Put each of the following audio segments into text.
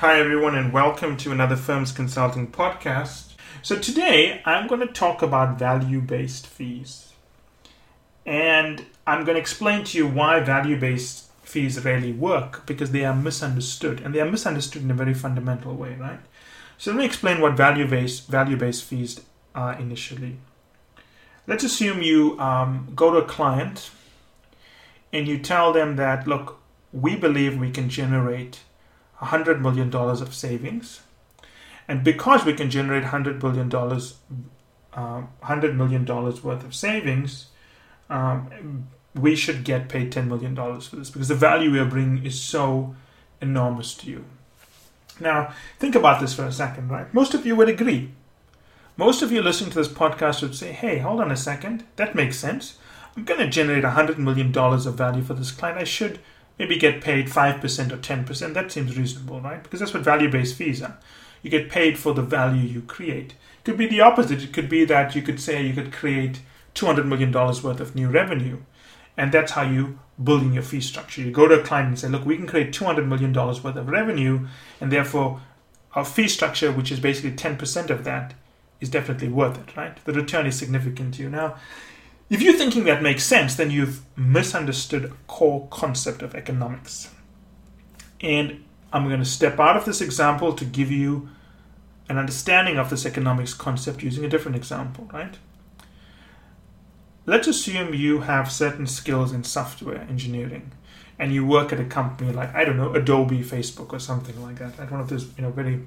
Hi, everyone, and welcome to another Firms Consulting podcast. So, today I'm going to talk about value based fees. And I'm going to explain to you why value based fees rarely work because they are misunderstood. And they are misunderstood in a very fundamental way, right? So, let me explain what value based value based fees are initially. Let's assume you um, go to a client and you tell them that, look, we believe we can generate $100 million of savings. And because we can generate $100 billion, uh, $100 million worth of savings, um, we should get paid $10 million for this because the value we are bringing is so enormous to you. Now, think about this for a second, right? Most of you would agree. Most of you listening to this podcast would say, hey, hold on a second, that makes sense. I'm going to generate $100 million of value for this client. I should maybe get paid 5% or 10%. That seems reasonable, right? Because that's what value based fees are. You get paid for the value you create. It could be the opposite. It could be that you could say you could create $200 million worth of new revenue. And that's how you build in your fee structure. You go to a client and say, look, we can create $200 million worth of revenue, and therefore our fee structure, which is basically 10% of that, is definitely worth it, right? The return is significant to you. Now, if you're thinking that makes sense, then you've misunderstood a core concept of economics. And I'm going to step out of this example to give you an understanding of this economics concept using a different example, right? Let's assume you have certain skills in software engineering and you work at a company like, I don't know, Adobe, Facebook, or something like that, at one of those, you know, very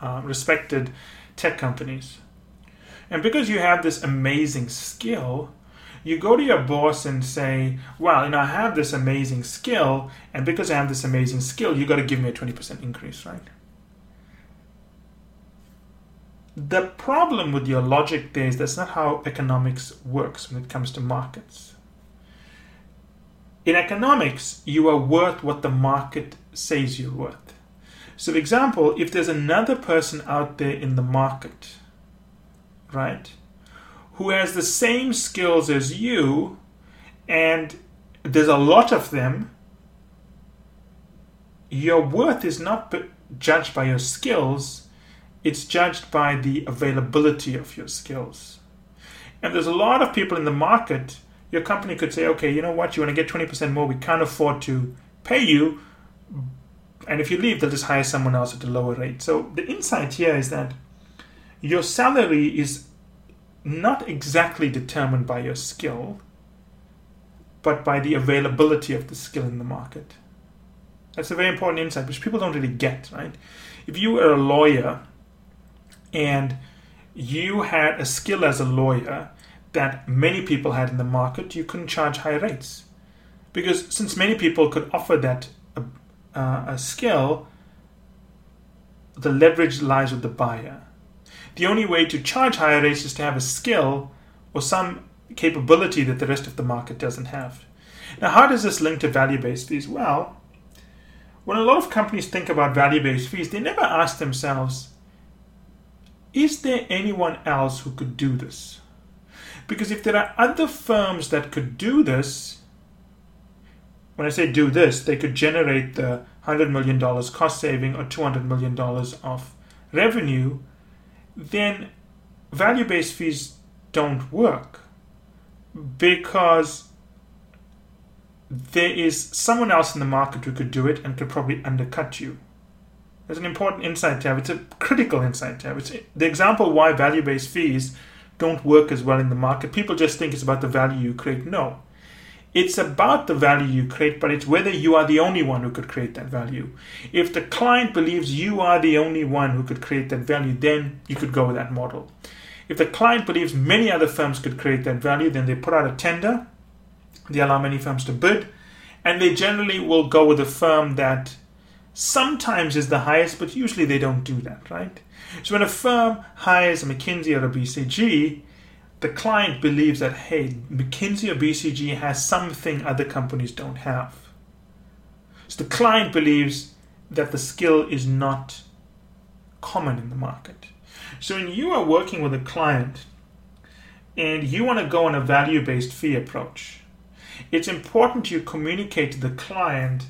uh, respected tech companies. And because you have this amazing skill, you go to your boss and say, Well, you know, I have this amazing skill, and because I have this amazing skill, you got to give me a 20% increase, right? The problem with your logic there is that's not how economics works when it comes to markets. In economics, you are worth what the market says you're worth. So, for example, if there's another person out there in the market right? Who has the same skills as you, and there's a lot of them, your worth is not judged by your skills, it's judged by the availability of your skills. And there's a lot of people in the market, your company could say, okay, you know what, you want to get 20% more, we can't afford to pay you. And if you leave, they'll just hire someone else at a lower rate. So the insight here is that your salary is not exactly determined by your skill, but by the availability of the skill in the market. That's a very important insight, which people don't really get, right? If you were a lawyer and you had a skill as a lawyer that many people had in the market, you couldn't charge high rates. Because since many people could offer that uh, a skill, the leverage lies with the buyer the only way to charge higher rates is to have a skill or some capability that the rest of the market doesn't have. Now, how does this link to value based fees? Well, when a lot of companies think about value based fees, they never ask themselves, is there anyone else who could do this? Because if there are other firms that could do this, when I say do this, they could generate the $100 million cost saving or $200 million of revenue then value based fees don't work because there is someone else in the market who could do it and could probably undercut you. There's an important insight to have. It's a critical insight to have. It's the example why value based fees don't work as well in the market. People just think it's about the value you create. No. It's about the value you create, but it's whether you are the only one who could create that value. If the client believes you are the only one who could create that value, then you could go with that model. If the client believes many other firms could create that value, then they put out a tender, they allow many firms to bid, and they generally will go with a firm that sometimes is the highest, but usually they don't do that, right? So when a firm hires a McKinsey or a BCG, the client believes that, hey, McKinsey or BCG has something other companies don't have. So the client believes that the skill is not common in the market. So when you are working with a client and you want to go on a value based fee approach, it's important you communicate to the client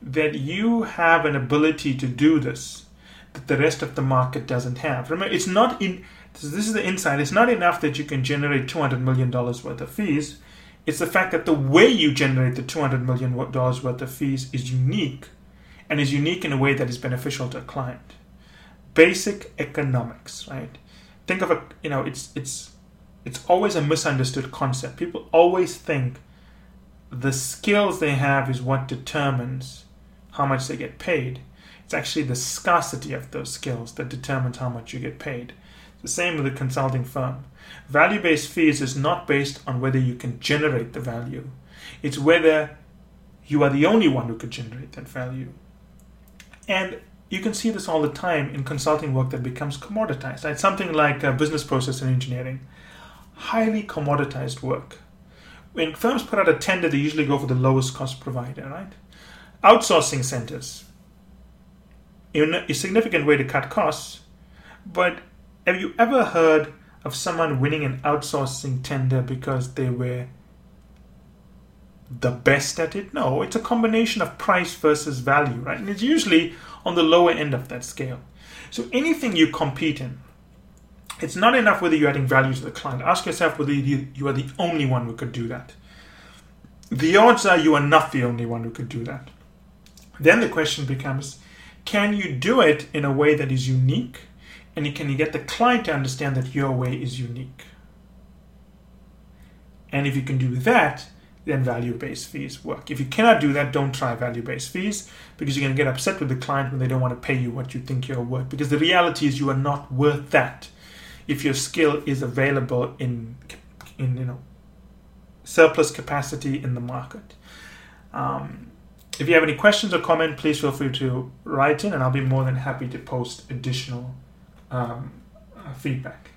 that you have an ability to do this that the rest of the market doesn't have. Remember, it's not in this is the insight. It's not enough that you can generate $200 million worth of fees. It's the fact that the way you generate the $200 million worth of fees is unique and is unique in a way that is beneficial to a client. Basic economics, right? Think of a, you know, it's, it's, it's always a misunderstood concept. People always think the skills they have is what determines how much they get paid. It's actually the scarcity of those skills that determines how much you get paid. The same with a consulting firm. Value based fees is not based on whether you can generate the value, it's whether you are the only one who could generate that value. And you can see this all the time in consulting work that becomes commoditized. Right? Something like uh, business process reengineering, highly commoditized work. When firms put out a tender, they usually go for the lowest cost provider, right? Outsourcing centers, in a significant way to cut costs, but have you ever heard of someone winning an outsourcing tender because they were the best at it? No, it's a combination of price versus value, right? And it's usually on the lower end of that scale. So anything you compete in, it's not enough whether you're adding value to the client. Ask yourself whether you are the only one who could do that. The odds are you are not the only one who could do that. Then the question becomes can you do it in a way that is unique and you can get the client to understand that your way is unique? And if you can do that, then value based fees work. If you cannot do that, don't try value based fees because you're going to get upset with the client when they don't want to pay you what you think you're worth. Because the reality is you are not worth that if your skill is available in, in you know, surplus capacity in the market. Um, if you have any questions or comment, please feel free to write in, and I'll be more than happy to post additional um, uh, feedback.